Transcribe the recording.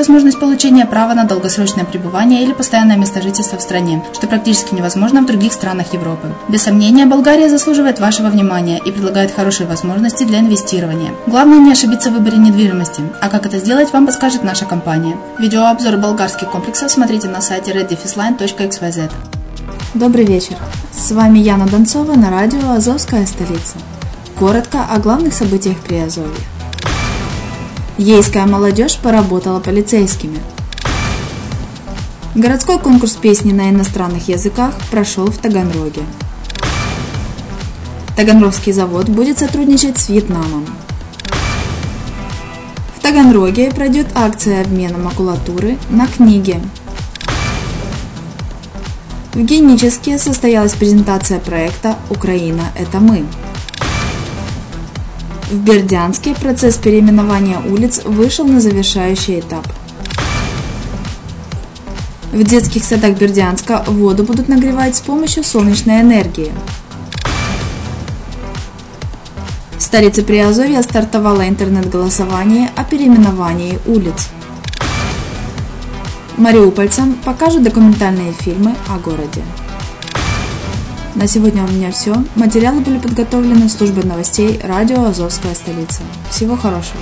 возможность получения права на долгосрочное пребывание или постоянное место жительства в стране, что практически невозможно в других странах Европы. Без сомнения, Болгария заслуживает вашего внимания и предлагает хорошие возможности для инвестирования. Главное не ошибиться в выборе недвижимости, а как это сделать, вам подскажет наша компания. Видеообзор болгарских комплексов смотрите на сайте reddefisline.xyz. Добрый вечер. С вами Яна Донцова на радио «Азовская столица». Коротко о главных событиях при Азове. Ейская молодежь поработала полицейскими. Городской конкурс песни на иностранных языках прошел в Таганроге. Таганрогский завод будет сотрудничать с Вьетнамом. В Таганроге пройдет акция обмена макулатуры на книги. В Геническе состоялась презентация проекта «Украина – это мы». В Бердянске процесс переименования улиц вышел на завершающий этап. В детских садах Бердянска воду будут нагревать с помощью солнечной энергии. В столице Приазовья стартовало интернет-голосование о переименовании улиц. Мариупольцам покажут документальные фильмы о городе. На сегодня у меня все. Материалы были подготовлены службой новостей радио «Азовская столица». Всего хорошего.